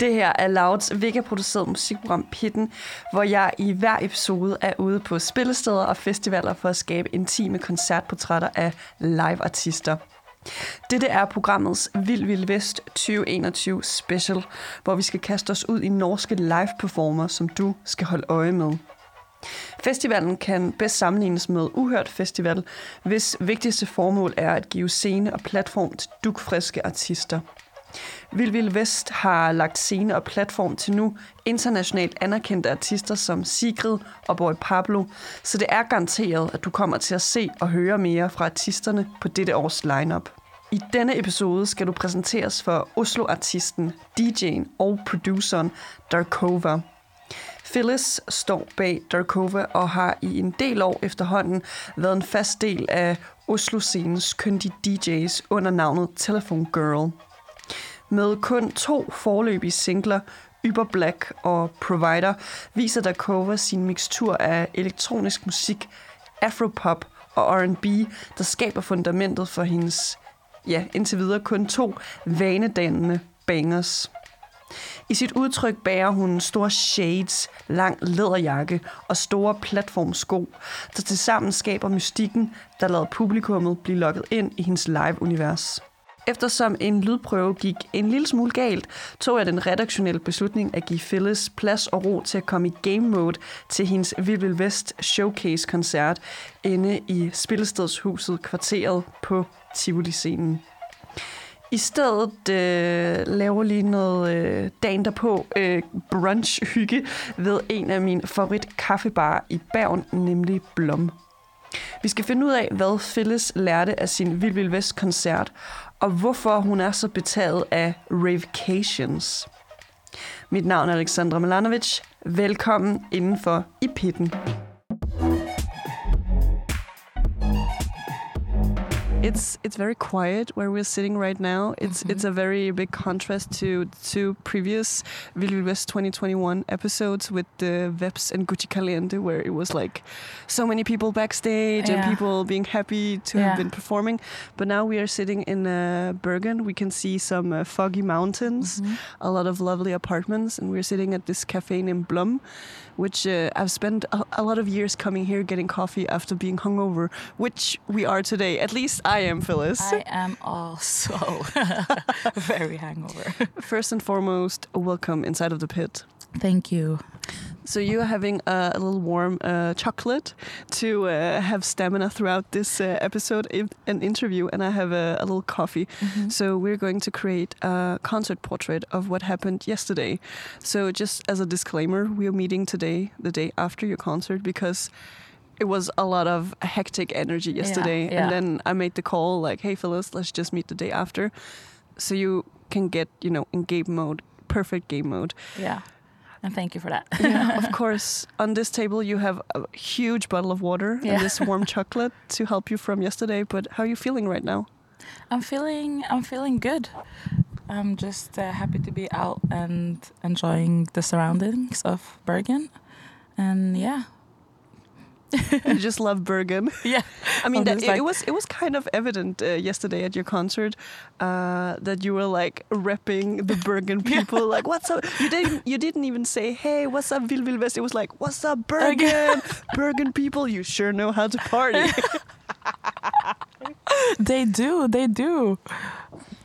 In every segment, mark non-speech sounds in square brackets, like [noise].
Det her er Louds Vega-produceret musikprogram Pitten, hvor jeg i hver episode er ude på spillesteder og festivaler for at skabe intime koncertportrætter af live-artister. Dette er programmets Vild Vild Vest 2021 special, hvor vi skal kaste os ud i norske live-performer, som du skal holde øje med. Festivalen kan bedst sammenlignes med Uhørt Festival, hvis vigtigste formål er at give scene og platform til dukfriske artister – Vild Vild Vest har lagt scene og platform til nu internationalt anerkendte artister som Sigrid og Boy Pablo, så det er garanteret, at du kommer til at se og høre mere fra artisterne på dette års lineup. I denne episode skal du præsenteres for Oslo-artisten, DJ'en og produceren Darkova. Phyllis står bag Darkova og har i en del år efterhånden været en fast del af Oslo-scenens kyndige DJ's under navnet Telephone Girl. Med kun to forløbige singler, Uber Black og Provider, viser der Cover sin mixtur af elektronisk musik, afropop og R&B, der skaber fundamentet for hendes, ja, indtil videre kun to vanedannende bangers. I sit udtryk bærer hun store shades, lang læderjakke og store platformsko, der tilsammen skaber mystikken, der lader publikummet blive lukket ind i hendes live-univers. Eftersom en lydprøve gik en lille smule galt, tog jeg den redaktionelle beslutning at give Phyllis plads og ro til at komme i game mode til hendes Vild Vest showcase-koncert inde i Spillestedshuset kvarteret på Tivoli-scenen. I stedet øh, laver lige noget øh, dagen derpå øh, brunch-hygge ved en af mine favorit kaffebar i Bergen, nemlig Blom. Vi skal finde ud af, hvad Phyllis lærte af sin Vild Vild Vest-koncert, og hvorfor hun er så betaget af Ravecations. Mit navn er Alexandra Milanovic. Velkommen indenfor i pitten. It's it's very quiet where we're sitting right now. It's mm -hmm. it's a very big contrast to to previous Vill West 2021 episodes with the Veps and Gucci Caliente, where it was like so many people backstage yeah. and people being happy to yeah. have been performing. But now we are sitting in uh, Bergen. We can see some uh, foggy mountains, mm -hmm. a lot of lovely apartments, and we're sitting at this cafe named Blom which uh, I've spent a, a, lot of years coming here getting coffee after being hungover, which we are today. At least I am, Phyllis. I am also [laughs] very hangover. First and foremost, welcome inside of the pit. Thank you. So you're having a, a little warm uh, chocolate to uh, have stamina throughout this uh, episode, an interview, and I have a, a little coffee. Mm -hmm. So we're going to create a concert portrait of what happened yesterday. So just as a disclaimer, we are meeting today, the day after your concert, because it was a lot of hectic energy yesterday. Yeah, yeah. And then I made the call like, hey, Phyllis, let's just meet the day after. So you can get, you know, in game mode, perfect game mode. Yeah and thank you for that. yeah, of [laughs] course. On this table, you have a huge bottle of water yeah. and this warm [laughs] chocolate to help you from yesterday. But how are you feeling right now? I'm feeling I'm feeling good. I'm just uh, happy to be out and enjoying the surroundings of Bergen, and yeah, [laughs] I just love Bergen. [laughs] Yeah, [laughs] I mean, that, it, it, was it was kind of evident uh, yesterday at your concert uh, that you were like repping the Bergen people. yeah. Like, what's up? You didn't you didn't even say, hey, what's up, Vill Vill West? It was like, what's up, Bergen? Bergen people, you sure know how to party. they do, they do.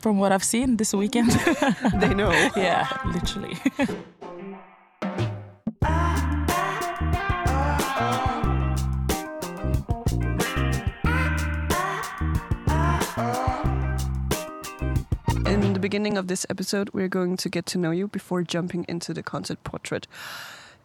From what I've seen this weekend, they know. Yeah, literally. Beginning of this episode, we're going to get to know you before jumping into the concert portrait.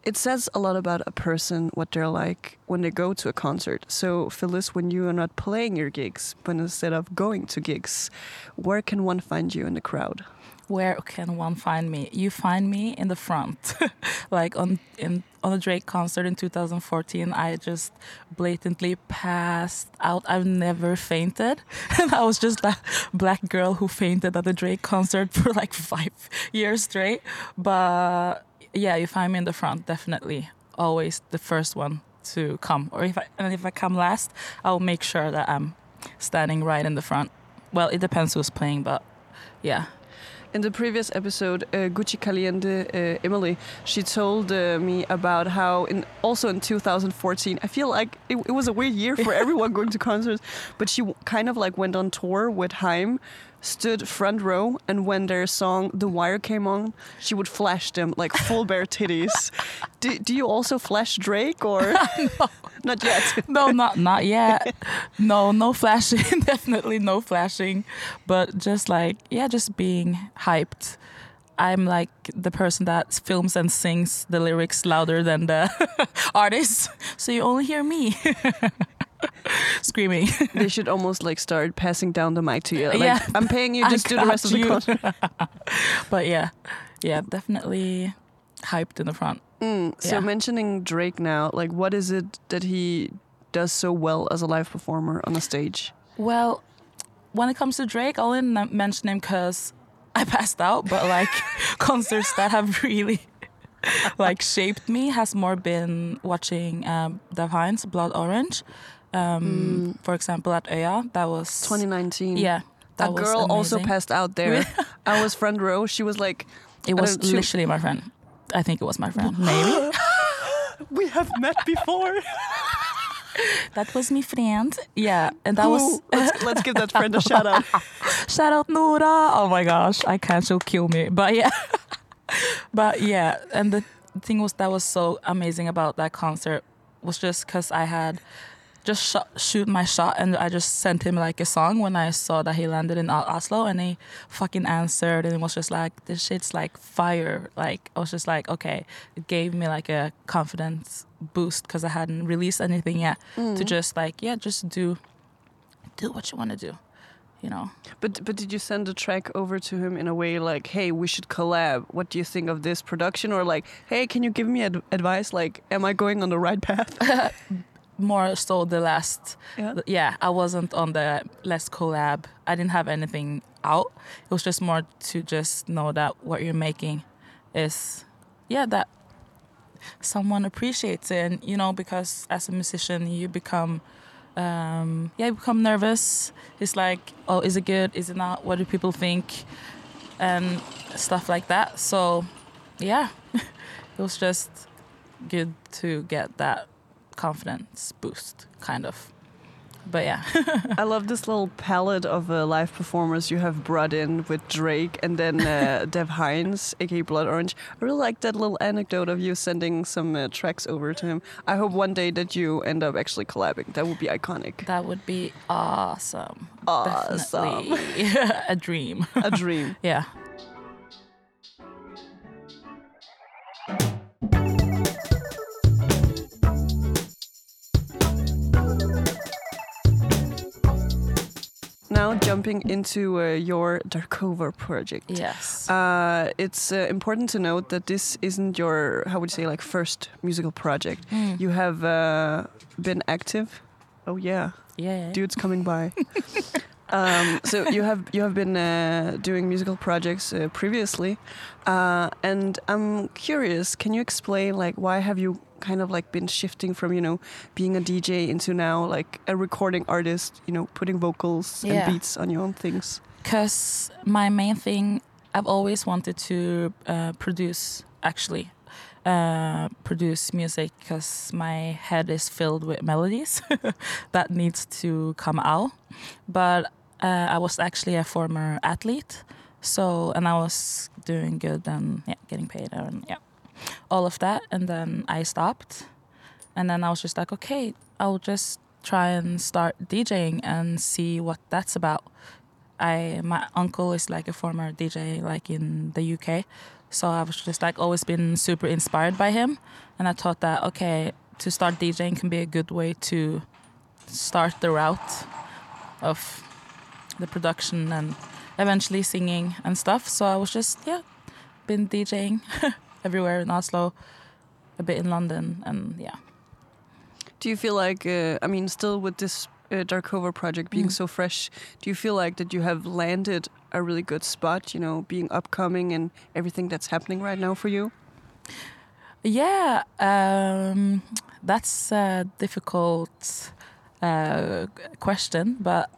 It says a lot about a person, what they're like when they go to a concert. So, Phyllis, when you are not playing your gigs, but instead of going to gigs, where can one find you in the crowd? where can one find me? You find me in the front, [laughs] like on in on a Drake concert in 2014. I just blatantly passed out. I've never fainted, [laughs] and I was just that black girl who fainted at the Drake concert for like [laughs] five years straight. But Yeah, you find me in the front, definitely. Always the first one to come. Or if I and if I come last, I'll make sure that I'm standing right in the front. Well, it depends who's playing, but yeah. In the previous episode, uh, Gucci Caliente, uh, Emily, she told uh, me about how, in also in 2014, I feel like it, it was a weird year for [laughs] everyone going to concerts, but she kind of like went on tour with Haim, stood front row, and when their song "The Wire" came on, she would flash them like full bare [laughs] titties. do, do you also flash Drake or [laughs] no. not yet? no, not not yet. [laughs] No, no flashing. Definitely no flashing. But just like yeah, just being hyped. I'm like the person that films and sings the lyrics louder than the artist, so you only hear me [laughs] screaming. [laughs] they should almost like start passing down the mic to you. Like, Yeah. I'm paying you, [laughs] I just do the rest of the concert. but yeah, yeah, definitely hyped in the front. Mm, so Yeah. mentioning Drake now, like what is it that he does so well as a live performer on a stage? Well, when it comes to Drake, I'll only mention him because I passed out. But like concerts that have really like shaped me has more been watching um, Dev Hynes, Blood Orange. Um, For example, at Øya, that was 2019. Yeah, that a was girl also passed out there. [laughs] I was front row. She was like, It was don't- she- literally my friend. I think it was my friend. [gasps] Maybe [laughs] "We have met before." [laughs] that was my friend. Yeah, and that Who? was let's, let's give that friend a shout out. Shout out Nora. Oh my gosh, I can't. She'll kill me. But yeah, but yeah, and the thing was that was so amazing about that concert was just because I had just shot, shoot my shot and I just sent him like a song when I saw that he landed in Oslo and he fucking answered and it was just like this shit's like fire. Like I was just like okay, it gave me like a confidence boost because I hadn't released anything yet to mm. just like yeah, just do do what you want to do, you know. But but did you send the track over to him in a way like, "Hey, we should collab. What do you think of this production?" Or like, "Hey, can you give me ad- advice? Like, am I going on the right path?" [laughs] more so the last Yeah. yeah i wasn't on the let's collab. I didn't have anything out. It was just more to just know that what you're making is yeah that someone appreciates it. And you know because as a musician you become um yeah you become nervous. It's like oh is it good? Is it not? What do people think? And stuff like that. So yeah [laughs] it was just good to get that confidence boost, kind of. But yeah, [laughs] I love this little palette of uh, live performers you have brought in with Drake and then uh, [laughs] Dev Hynes, aka Blood Orange. I really like that little anecdote of you sending some uh, tracks over to him. I hope one day that you end up actually collabing. That would be iconic. that would be awesome. Awesome. Definitely [laughs] a dream. A dream. yeah. Jumping into uh, your Darkova project. Yes. Uh, it's uh, important to note that this isn't your, how would you say, like first musical project. Mm. You have uh, been active. Oh yeah, yeah. dudes coming by. [laughs] um, so you have you have been uh, doing musical projects uh, previously, uh, and I'm curious. Can you explain like why have you kind of like been shifting from you know being a DJ into now like a recording artist? You know, putting vocals Yeah. and beats on your own things. because my main thing i've always wanted to uh, produce actually uh, produce music because my head is filled with melodies [laughs] that needs to come out. But uh, i was actually a former athlete so and i was doing good and yeah getting paid and yeah all of that. And then i stopped. And then i was just like okay i'll just try and start djing and see what that's about. I my uncle is like a former DJ like in the UK, so I was just like always been super inspired by him, and I thought that okay to start DJing can be a good way to start the route of the production and eventually singing and stuff. So I was just yeah, been DJing [laughs] everywhere in Oslo, a bit in London, and yeah. Do you feel like, uh, I mean, still with this uh, Darkova project being Mm. so fresh, do you feel like that you have landed a really good spot, you know, being upcoming and everything that's happening right now for you? Yeah, um, that's a difficult uh, question, but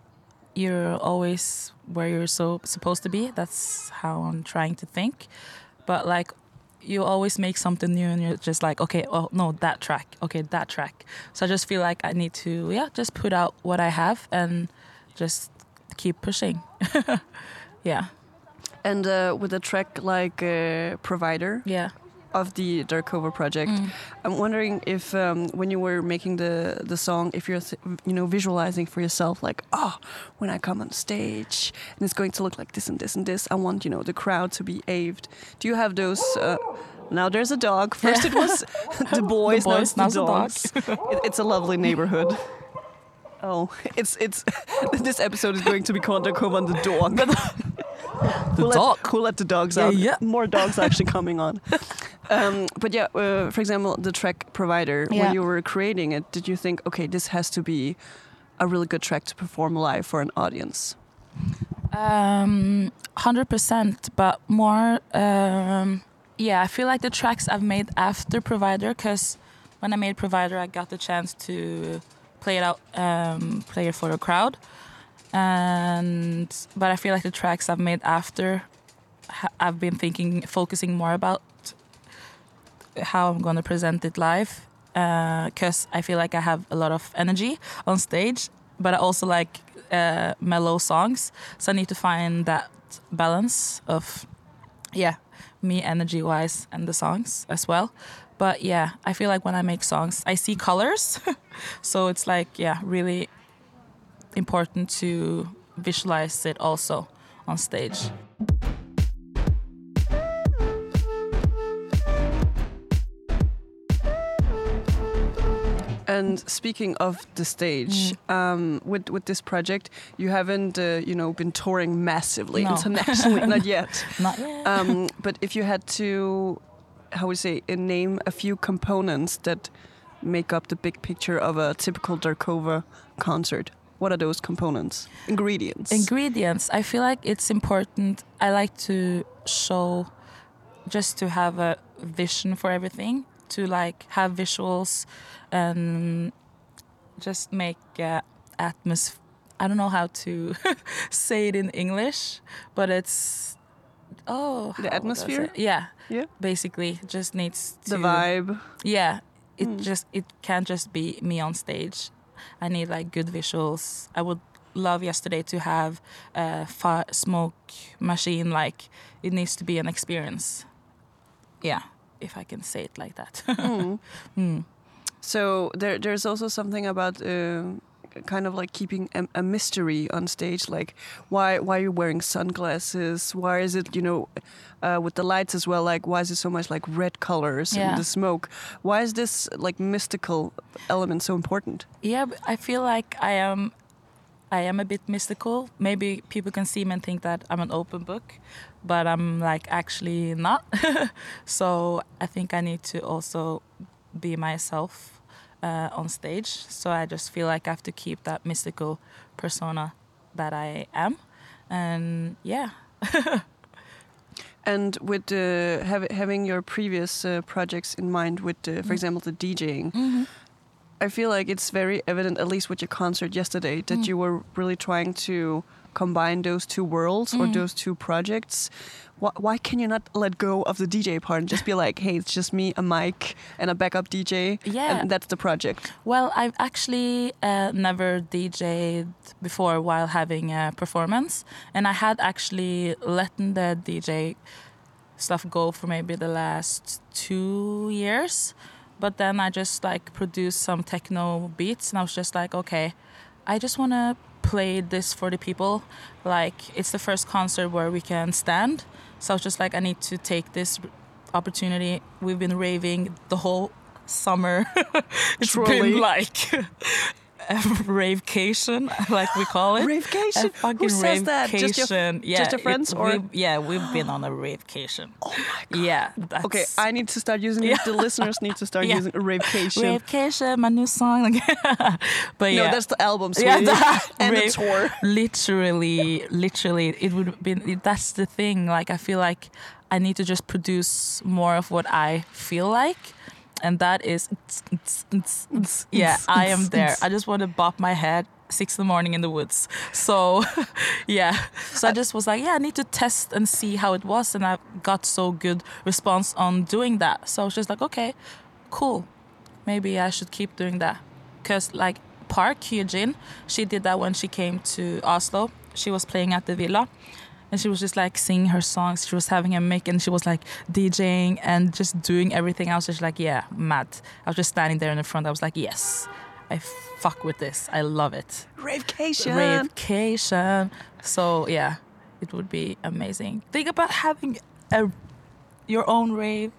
you're always where you're so supposed to be. That's how I'm trying to think. But like, you always make something new, and you're just like, okay, oh no, that track, okay, that track. So I just feel like I need to, yeah, just put out what I have and just keep pushing. [laughs] yeah, And uh, with a track like uh, Provider yeah. Of the Darkova project, Mm. I'm wondering if um, when you were making the, the song, if you're you know visualizing for yourself like, oh, when I come on stage and it's going to look like this and this and this, I want you know the crowd to be aved. Do you have those? Uh, now there's a dog. First it was [laughs] the boys, now boys, it's now the it's the dogs. it, it's a lovely neighborhood. [laughs] Oh, it's it's [laughs] this episode is going to be called Darkova and the dog. The we'll dog. Let, we'll let the dogs Yeah, out. yeah. [laughs] More dogs actually coming on. [laughs] Um, but yeah, uh, for example, the track provider, Yeah. when you were creating it, did you think, okay, this has to be a really good track to perform live for an audience? Um, hundred percent, but more. Um, yeah, I feel like the tracks I've made after Provider, because when I made Provider, I got the chance to play it out, um, play it for the crowd, and but I feel like the tracks I've made after, I've been thinking, focusing more about how I'm gonna present it live, because I feel like I have a lot of energy on stage, but I also like uh, mellow songs. So I need to find that balance of, yeah, me energy wise and the songs as well. But yeah, I feel like when I make songs, I see colors. [laughs] so it's like, yeah, really important to visualize it also on stage. And speaking of the stage, um, with with this project, you haven't uh, you know been touring massively No. internationally, not [laughs] yet. Not yet. Um, but if you had to, how would you say, uh, name a few components that make up the big picture of a typical Darkova concert, what are those components? Ingredients. ingredients i feel like it's important i like to show just to have a vision for everything to like have visuals and just make uh, atmosphere i don't know how to [laughs] say it in english but it's oh The would I say atmosphere? yeah Yeah. basically just needs to the vibe. yeah it Mm. just it can't just be me on stage i need like good visuals i would love yesterday to have a fire smoke machine like it needs to be an experience yeah if i can say it like that [laughs] Mm. Mm. So there, there's also something about uh, kind of like keeping a, a mystery on stage. Like, why, why are you wearing sunglasses? Why is it, you know, uh, with the lights as well? Like, why is it so much like red colors Yeah. and the smoke? Why is this like mystical element so important? yeah i feel like i am i am a bit mystical maybe people can see me and think that i'm an open book but i'm like actually not [laughs] so i think i need to also be myself uh, on stage so i just feel like i have to keep that mystical persona that i am and yeah [laughs] And with uh, hav- having your previous uh, projects in mind, with uh, for Mm. example the DJing, mm-hmm. I feel like it's very evident, at least with your concert yesterday, that Mm. you were really trying to combine those two worlds or Mm. those two projects. Why, why can you not let go of the DJ part and just be like, hey, it's just me, a mic, and a backup DJ, yeah and that's the project? Well, I've actually uh, never DJed before while having a performance, and I had actually let the DJ stuff go for maybe the last two years, but then I just like produced some techno beats, and I was just like, okay, I just want to play this for the people. Like it's the first concert where we can stand, so I was just like, I need to take this opportunity. We've been raving the whole summer. [laughs] It's Truly. been like [laughs] a [laughs] ravecation, [laughs] like we call it. Ravecation? fucking Who says that? Just your, yeah, just your it- friends, or- we- yeah, we've been on a ravecation. [gasps] oh my god. Yeah, Okay, I need to start using it. Yeah. The [laughs] listeners need to start Yeah. using ravecation. ravecation, my new song. but yeah. No, that's the album, Yeah, that- and the tour. literally, literally, it would be. That's the thing. Like I feel like I need to just produce more of what I feel like. And that is, yeah, I am there. I just want to bop my head six in the morning in the woods. So, [laughs] yeah. So I just was like, yeah, I need to test and see how it was. And I got so good response on doing that. So I was just like, okay, cool. Maybe I should keep doing that. Because, like, Park Hye Jin, she did that when she came to Oslo. She was playing at the villa and she was just like singing her songs. She was having a mic and she was like DJing and just doing everything I was just like, yeah, mad. I was just standing there in the front. I was like, yes, I fuck with this. I love it. Ravecation. Ravecation. So yeah, it would be amazing. Think about having a your own rave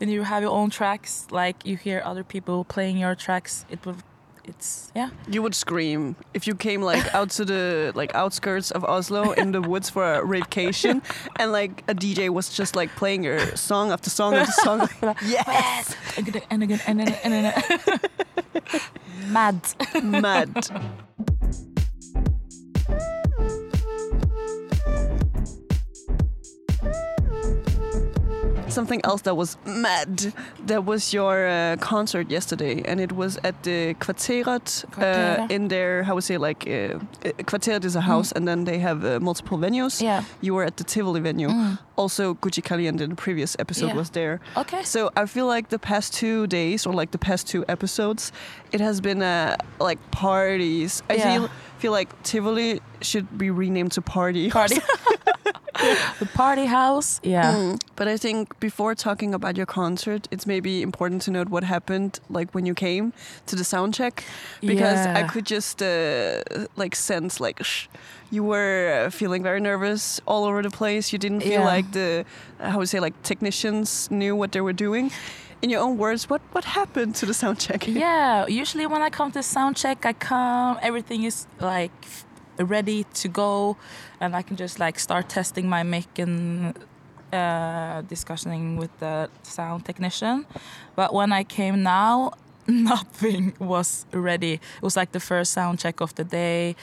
and you have your own tracks. Like you hear other people playing your tracks. It would it's yeah. You would scream if you came like [laughs] out to the like outskirts of Oslo in the woods for a ravecation, and like a DJ was just like playing your song after song after song. [laughs] yes, and again and again and again and again. [laughs] Mad, mad. Something else that was mad. That was your uh, concert yesterday, and it was at the Kvarteret uh, in there. How would say like uh, Kvarteret is a house, mm. and then they have uh, multiple venues. Yeah, you were at the Tivoli venue. Mm. Also, Gucci Caliente in the previous episode yeah. was there. Okay. So I feel like the past two days, or like the past two episodes, it has been uh, like parties. I yeah. feel feel like Tivoli should be renamed to Party. Party. [laughs] the party house. Yeah. Mm. But I think before talking about your concert, it's maybe important to note what happened, like when you came to the sound check, because yeah. I could just uh, like sense like sh- you were uh, feeling very nervous all over the place. You didn't feel yeah. like the how would say like technicians knew what they were doing in your own words, what what happened to the sound check? [laughs] Yeah, usually when I come to sound check, I come, everything is like ready to go, and I can just like start testing my mic and uh, discussing with the sound technician. But when I came now, [laughs] nothing was ready. It was like the first sound check of the day.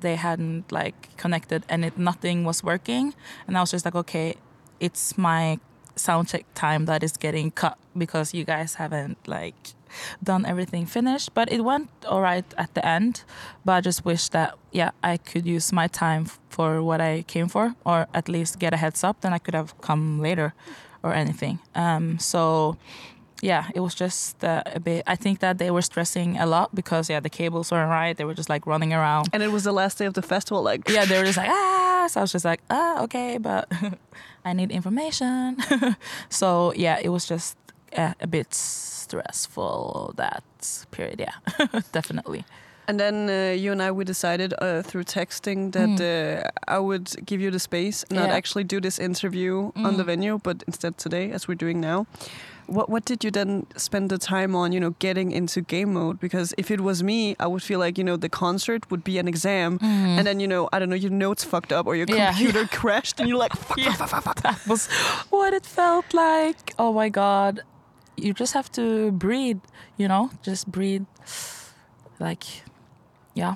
They hadn't like connected and it nothing was working. And I was just like, okay, it's my sound check time that is getting cut because you guys haven't like done everything finished. But it went all right at the end. But I just wish that, yeah, I could use my time for what I came for, or at least get a heads up. Then I could have come later or anything. Um, so, yeah, it was just uh, a bit. I think that they were stressing a lot because yeah, the cables weren't right. They were just like running around. And it was the last day of the festival. Like yeah, they were just [laughs] like ah. So I was just like ah okay, but [laughs] I need information. [laughs] so yeah, it was just uh, a bit stressful that period. Yeah, definitely. And then uh, you and I we decided uh, through texting that mm. uh, I would give you the space, not yeah. actually do this interview mm. on the mm. venue, but instead today, as we're doing now. What what did you then spend the time on? You know, getting into game mode because if it was me, I would feel like you know the concert would be an exam, mm. and then you know I don't know your notes fucked up or your yeah. [laughs] computer crashed, and you're like fuck, yeah. fuck, fuck, fuck, That was what it felt like. Oh my god, you just have to breathe, you know, just breathe, like, yeah,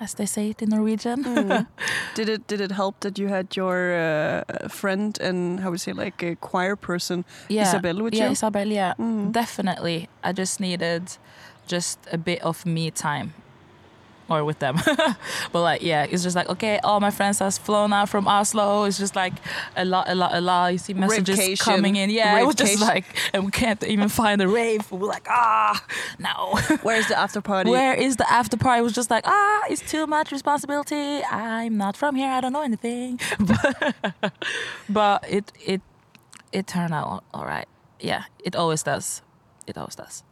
as they say it in Norwegian. mm. [laughs] Did it did it help that you had your uh, friend and how would you say like a choir person, yeah. Isabel, with you. yeah, you? Isabel, yeah, mm. definitely. I just needed just a bit of me time or with them. [laughs] but like, yeah, it's just like, okay, all my friends has flown out from Oslo. It's just like a lot, a lot, a lot. You see messages coming in. Yeah, it was just like, and we can't even find the rave. We're like, ah, no. [laughs] Where's the after party? Where is the after party? It was just like, ah, it's too much responsibility. I'm not from here. I don't know anything. [laughs] but, but it, it, it turned out all right. Yeah, it always does it always does.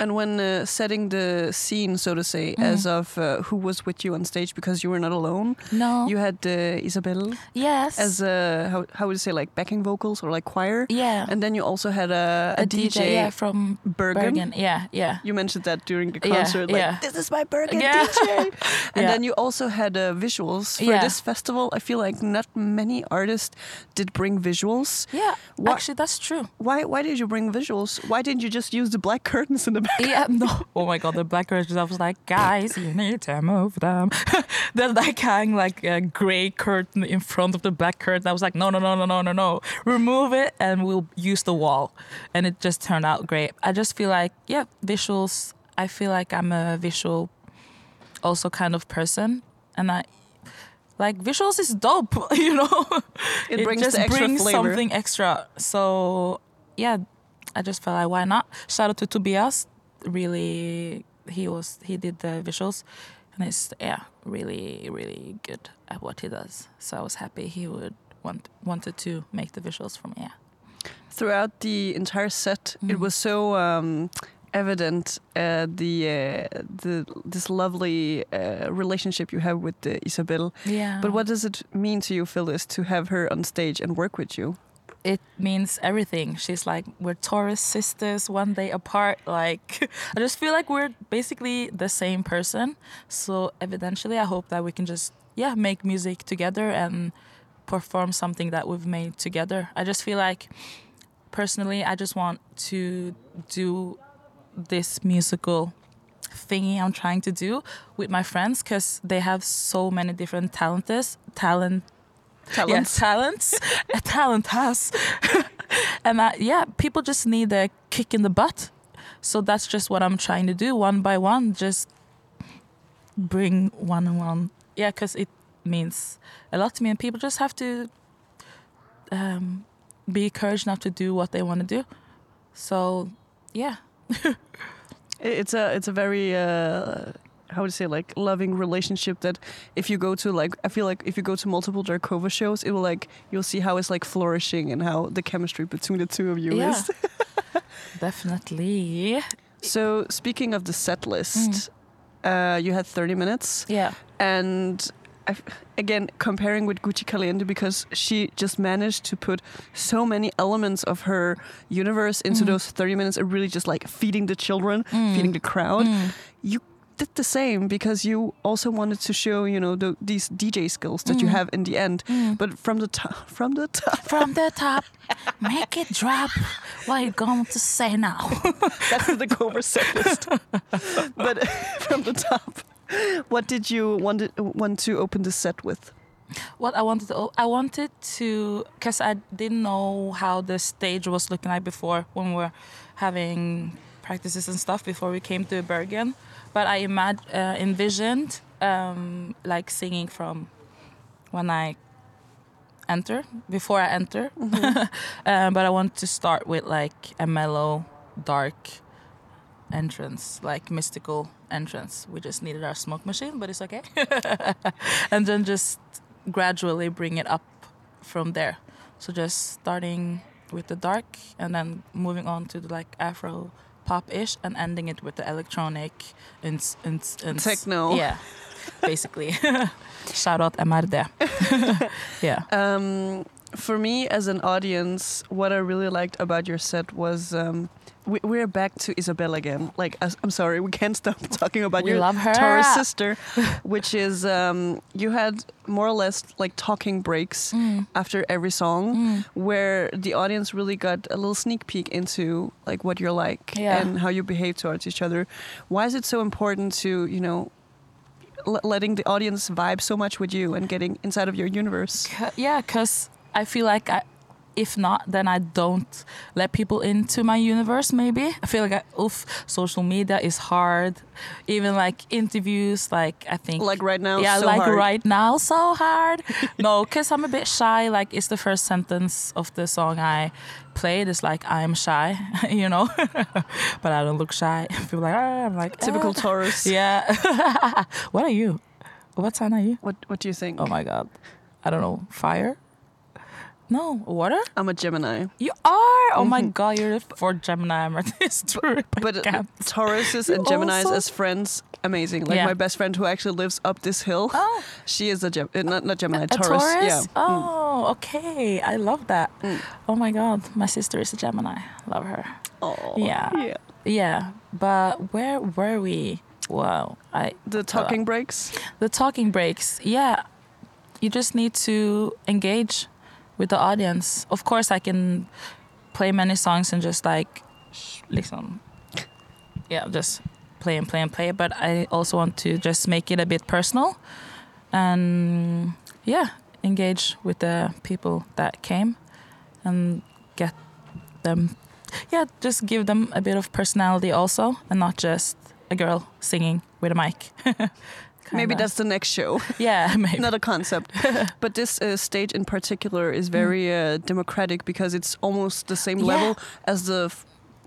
and when uh, setting the scene, so to say, mm. as of uh, who was with you on stage, because you were not alone. No, you had uh, Isabel. Yes. As a how how would you say like backing vocals or like choir. Yeah. And then you also had a, a, a DJ, DJ yeah, from Bergen. Bergen. Yeah, yeah. You mentioned that during the concert. Yeah, like yeah. this is my Bergen yeah. DJ. [laughs] and then you also had uh, visuals for this festival. I feel like not many artists did bring visuals. Yeah, why, actually, that's true. Why why did you bring visuals? Why didn't you just use the black curtains in the back. yeah, no. [laughs] Oh my god, the black curtains. I was like, guys, you need to move them. [laughs] They're like hang like a gray curtain in front of the black curtain. I was like, no, no, no, no, no, no, no. Remove it and we'll use the wall. And it just turned out great. I just feel like, yeah, visuals. I feel like I'm a visual, also kind of person, and I. Like visuals is dope, [laughs] you know. It brings just the extra brings flavor. something extra. So yeah, I just felt like why not? Shout out to Tobias. Really, he was he did the visuals, and it's yeah really really good at what he does. So I was happy he would want wanted to make the visuals for me. Yeah. Throughout the entire set, it Mhm. was so um, evident uh, the uh, the this lovely uh, relationship you have with uh, Isabel. Yeah. But what does it mean to you, Phyllis, to have her on stage and work with you? It means everything. She's like we're Taurus sisters, one day apart. Like [laughs] I just feel like we're basically the same person. So evidently, I hope that we can just yeah make music together and perform something that we've made together. I just feel like personally, I just want to do this musical thingy I'm trying to do with my friends because they have so many different talents, talent Talents. yeah, talents. a talent has. [laughs] and I, yeah, people just need a kick in the butt. So that's just what I'm trying to do one by one. Just bring one on one. Yeah, because it means a lot to me. And people just have to um, be courage enough to do what they want to do. So, yeah. [laughs] It's a it's a very uh, how would you say like loving relationship that if you go to like I feel like if you go to multiple Darkova shows, it will like you'll see how it's like flourishing and how the chemistry between the two of you Yeah. is. [laughs] Definitely. So speaking of the set list, uh, you had 30 minutes, Yeah. and I, again comparing with Gucci Caliente because she just managed to put so many elements of her universe into Mhm. those 30 minutes, and really just like feeding the children, Mm. feeding the crowd. Mm. You did the same because you also wanted to show you know the, these DJ skills that you Mm. have in the end. Mm. But from the top, [laughs] from the top, From the [laughs] top, make it drop. What are you going to say now? [laughs] that's the cover set list. but from the top, what did you want to, want to open the set with? what I wanted to, I wanted to, because I didn't know how the stage was looking like before when we were having practices and stuff before we came to Bergen. But I imag- uh, envisioned um, like singing from when I enter, before I enter. um, [laughs] but I want to start with like a mellow, dark entrance, like mystical entrance. We just needed our smoke machine, but it's okay. [laughs] and then just gradually bring it up from there. So just starting with the dark and then moving on to the like Afro pop ish and ending it with the electronic ins. Techno. Yeah, basically. [laughs] Shout out MRD. [laughs] yeah. Um, for me, as an audience, what I really liked about your set was um, we, we're back to Isabel again. Like, I'm sorry, we can't stop [laughs] talking about We your love her. Taurus sister, [laughs] which is um, you had more or less like talking breaks Mm. after every song, Mm. where the audience really got a little sneak peek into like what you're like Yeah. and how you behave towards each other. Why is it so important to you know? Letting the audience vibe so much with you and getting inside of your universe. Yeah, because I feel like I, if not, then I don't let people into my universe. Maybe I feel like I, oof, social media is hard. Even like interviews, like I think Like right now, yeah, so like hard. right now, so hard. [laughs] no, because I'm a bit shy. Like, it's the first sentence of the song I played. It's like I'm shy, [laughs] you know, [laughs] but I don't look shy. People like, ah, I'm like Typical "Ah." Taurus. Yeah. what are you? What sign are you? What What do you think? Oh my god. I don't know. Fire? No. Water? I'm a Gemini, You are. Oh my Mhm. god, you're the fourth Gemini I'm at this trip. I but uh, can't. Tauruses You and Geminis also- as friends, amazing. Like Yeah. my best friend who actually lives up this hill, Oh, she is a Gem, uh, not not Gemini, a Taurus. Taurus? Yeah. Mm. Oh, okay. I love that. Mm. Oh my god, my sister is a Gemini. Love her. Oh, Yeah. yeah. Yeah, but where were we? Wow, I The talking breaks. the talking breaks. Yeah, you just need to engage with the audience. Of course, I can play many songs and just like liksom yeah, just play and play and play. But I also want to just make it a bit personal, and yeah, engage with the people that came, and get them, yeah, just give them a bit of personality also, and not just a girl singing with a mic. [laughs] Maybe Kinda. that's the next show. [laughs] yeah, [laughs] maybe. Not a concept. [laughs] but this uh, stage in particular is very uh, democratic because it's almost the same Mm. Yeah. level as the f-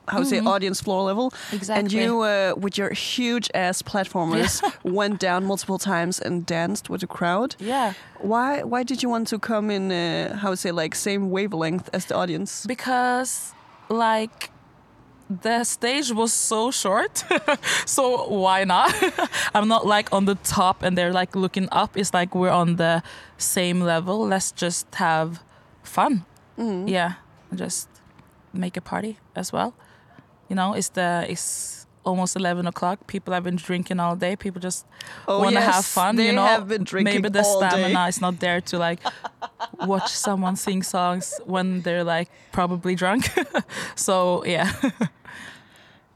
how to say Mhm. audience floor level. exactly. And you, uh, with your huge ass platformers, went down multiple times and danced with the crowd. yeah, Why? Why did you want to come in? Uh, how to say like same wavelength as the audience? because like the stage was so short [laughs] so why not? [laughs] I'm not like on the top and they're like looking up. It's like we're on the same level. Let's just have fun. Mhm. yeah just make a party as well. You know it's the it's almost 11 o'clock. People have been drinking all day. People just Oh want to yes, have fun They you know? have been drinking maybe the stamina day. is not there to like watch someone sing songs when they're like probably drunk. [laughs] So yeah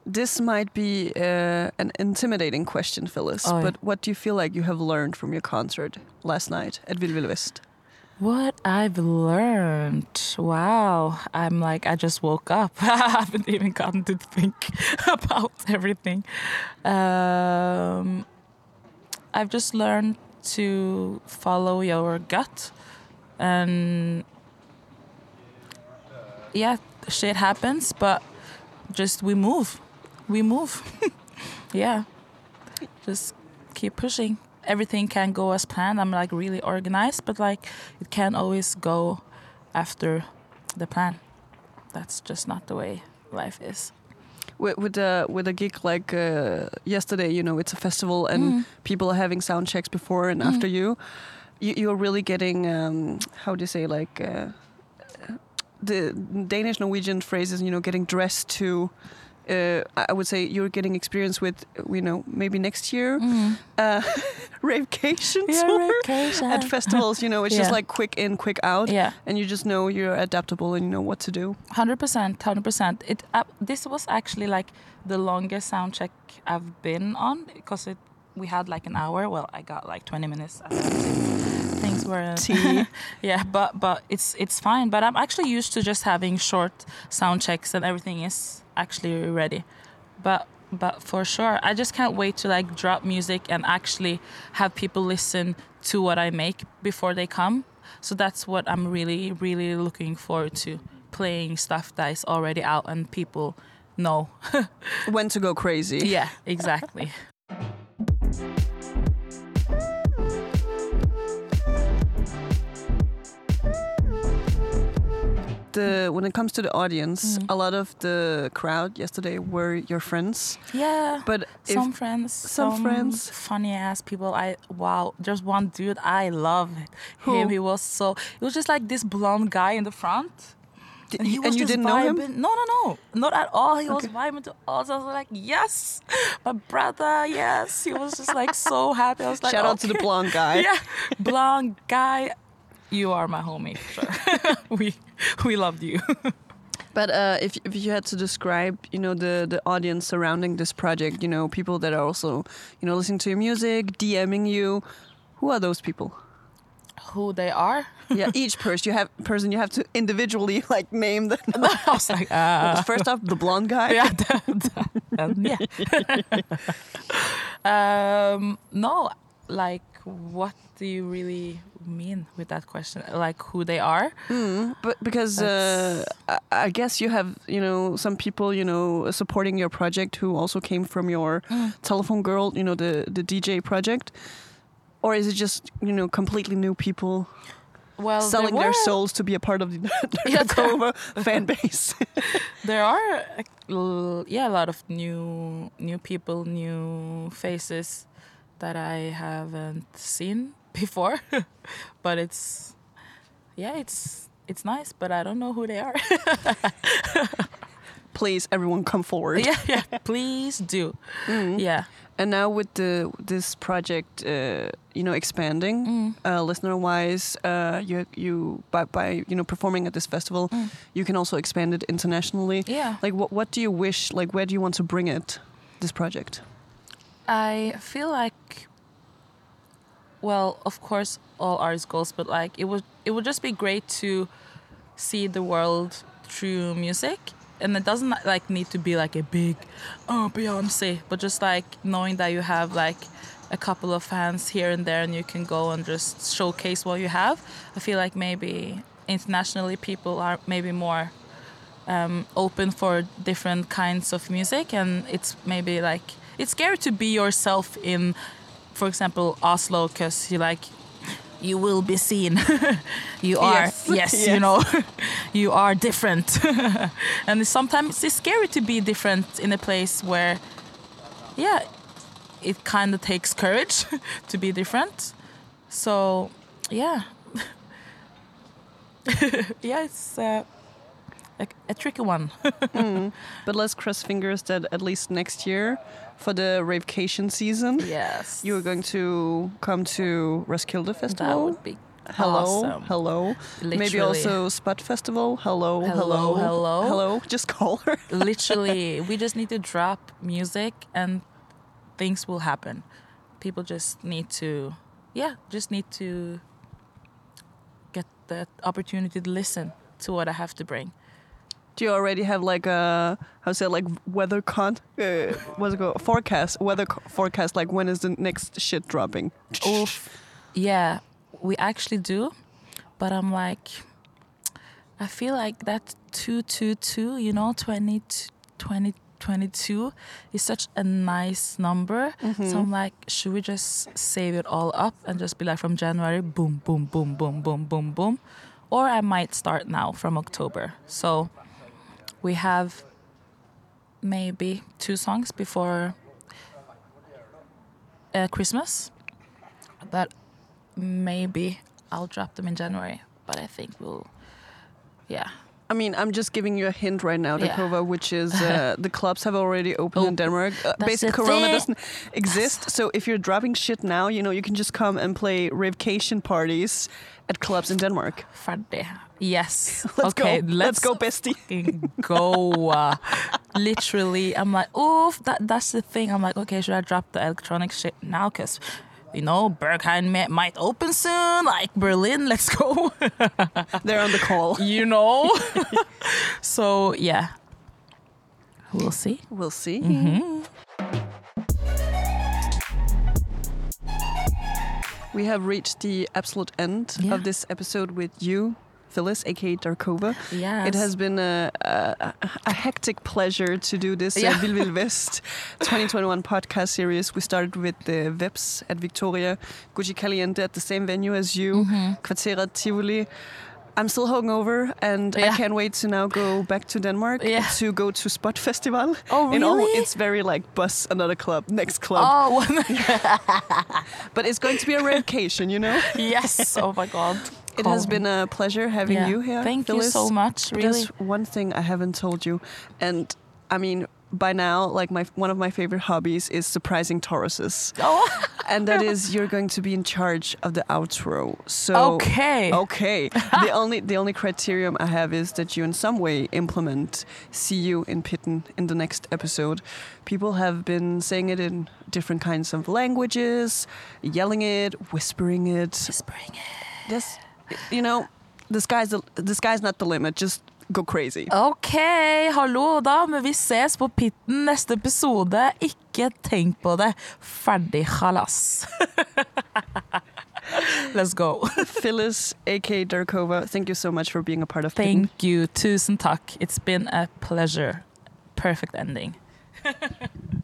This might be uh, an intimidating question, Phyllis. But what do you feel like you have learned from your concert last night at Ville West? what i've learned? Wow. I'm like i just woke up. [laughs] I haven't even gotten to think [laughs] about everything. Um, i've just learned to follow your gut and yeah shit happens but just we move we move [laughs] yeah just keep pushing everything can go as planned i'm like really organized but like it can't always go after the plan that's just not the way life is With, with a with a gig like uh, yesterday, you know, it's a festival and Mm. people are having sound checks before and after you. you. You're really getting um, how do you say like uh, the Danish Norwegian phrases. You know, getting dressed to. Uh, I would say you're getting experience with, you know, maybe next year, uh, [laughs] ravecation tour at festivals. You know, it's just like quick in, quick out, yeah and you just know you're adaptable and you know what to do. Hundred percent, hundred percent. It uh, this was actually like the longest sound check I've been on because it we had like an hour. Well, I got like twenty minutes. [laughs] Were Tea. [laughs] [laughs] yeah, but but it's it's fine. But I'm actually used to just having short sound checks and everything is actually ready. But but for sure, I just can't wait to like drop music and actually have people listen to what I make before they come. So that's what I'm really really looking forward to playing stuff that is already out and people know. [laughs] when to go crazy. yeah, exactly. The when it comes to the audience, Mm. a lot of the crowd yesterday were your friends. Yeah. But some friends, some friends. funny ass people. I wow, there's one dude I love Who? him. He was so. It was just like this blonde guy in the front. d- And, he was and you didn't know him. vibing- No, no, no, not at all. He was vibing to us. I was like, yes, my brother. Yes, he was just like so happy. I was like, Shout out to the blonde guy. [laughs] yeah, blonde guy. You are my homie, for sure. [laughs] we we loved you. [laughs] But uh, if if you had to describe, you know, the the audience surrounding this project, you know, people that are also, you know, listening to your music, DMing you, who are those people? Who they are? Yeah, [laughs] each person you have person you have to individually like name them. I was like, uh, First off, the blonde guy. yeah, um, yeah. um, no, like, what do you really mean with that question? Like, who they are? Mm, but because uh, I, guess you have, you know, some people, you know, supporting your project who also came from your [gasps] Mm. Telephone Girl, you know, the the DJ project, or is it just, you know, completely new people Well, selling their souls to be a part of the, [laughs] the Yeah, fan base? [laughs] [laughs] There are, yeah, a lot of new new people, new faces that I haven't seen [laughs] before, [laughs] but it's, yeah, it's it's nice, but I don't know who they are. [laughs] Please, everyone, come forward. yeah, yeah, please do. Mm. Yeah. And now with the this project, uh, you know, expanding Mm. uh, listener-wise, uh, you you by by you know performing at this festival, Mm. you can also expand it internationally. Yeah. Like, what what do you wish? Like, where do you want to bring it? this project? I feel like, well, of course, all artists goals, but like it would it would just be great to see the world through music, and it doesn't like need to be like a big, oh Beyonce, but just like knowing that you have like a couple of fans here and there, and you can go and just showcase what you have. I feel like maybe internationally people are maybe more um, open for different kinds of music, and it's maybe like it's scary to be yourself in, for example, Oslo, because you like you will be seen. [laughs] you are Yes. yes, Yes. you know, [laughs] you are different, [laughs] and sometimes it's scary to be different in a place where, yeah, it kind of takes courage to be different. So, yeah, yeah, it's uh, a, a tricky one. But let's cross fingers that at least next year, for the Ravecation season, yes, you are going to come to Roskilde That Festival. would be Hello, awesome. hello. Maybe Literally. also Spot Festival. Hello, Hello, hello, hello. hello. Just call her. [laughs] literally we just need to drop music and things will happen people just need to yeah just need to get the opportunity to listen to what i have to bring Do you already have like a how say it, like weather con? Uh, what's it called? Forecast. Weather co- forecast. Like when is the next shit dropping? Oof. yeah we actually do but i'm like i feel like that 222 you know 20 2022 is such a nice number so i'm like should we just save it all up and just be like from january boom boom boom boom boom boom boom or i might start now from october so we have maybe two songs before uh, christmas but maybe I'll drop them in January, but I think we'll, yeah. I mean, I'm just giving you a hint right now, Yeah. Darkova, which is uh, [laughs] the clubs have already opened in Oh, Denmark. Uh, basically, Corona thing. doesn't exist. So if you're dropping shit now, you know, you can just come and play Ravecation parties at clubs in Denmark. Ferdig. Yes. [laughs] Let's okay, go. let's, Let's go, bestie. go. Uh, [laughs] literally, I'm like, oof, that, that's the thing. I'm like, okay, should I drop the electronic shit now? Because, you know, Berghain may, might open soon, like Berlin, [laughs] let's go. They're on the call. you know? so, yeah. We'll see. We'll see. Mm-hmm. We have reached the absolute end Yeah. of this episode with you, Phyllis, aka Darkova. Yes. It has been a, a, a hectic pleasure to do this Yeah. uh, Vild Vild Vest [laughs] 2021 podcast series. We started with the Vips at Victoria, Gucci Caliente at the same venue as you, Mm-hmm. Kvarteret Tivoli. I'm still hungover, and I can't wait to now go back to Denmark Yeah. to go to Spot Festival. Oh, In all, really? it's very like bus another club, next club. Oh, [laughs] [laughs] But it's going to be a vacation, you know? yes. Oh my God. It has been a pleasure having Yeah. you here. Thank you Phyllis. so much. Really. There's one thing I haven't told you, and I mean, by now, like my one of my favorite hobbies is surprising Tauruses, Oh, [laughs] and that is you're going to be in charge of the outro. So okay. okay. [laughs] the only the only criterion I have is that you in some way implement "See You in Pitten" in the next episode. People have been saying it in different kinds of languages, yelling it, whispering it. Whispering it. This, you know, the sky's the, sky's not the limit. Just go crazy. OK, hallo da, men vi ses på Pitten neste episode. Ikke tenk på det. Ferdig halas. [laughs] Let's go. [laughs] Phyllis, aka Darkova, thank you so much for being a part of Pitten. Thank you. Tusen takk. It's been a pleasure. Perfect ending. [laughs]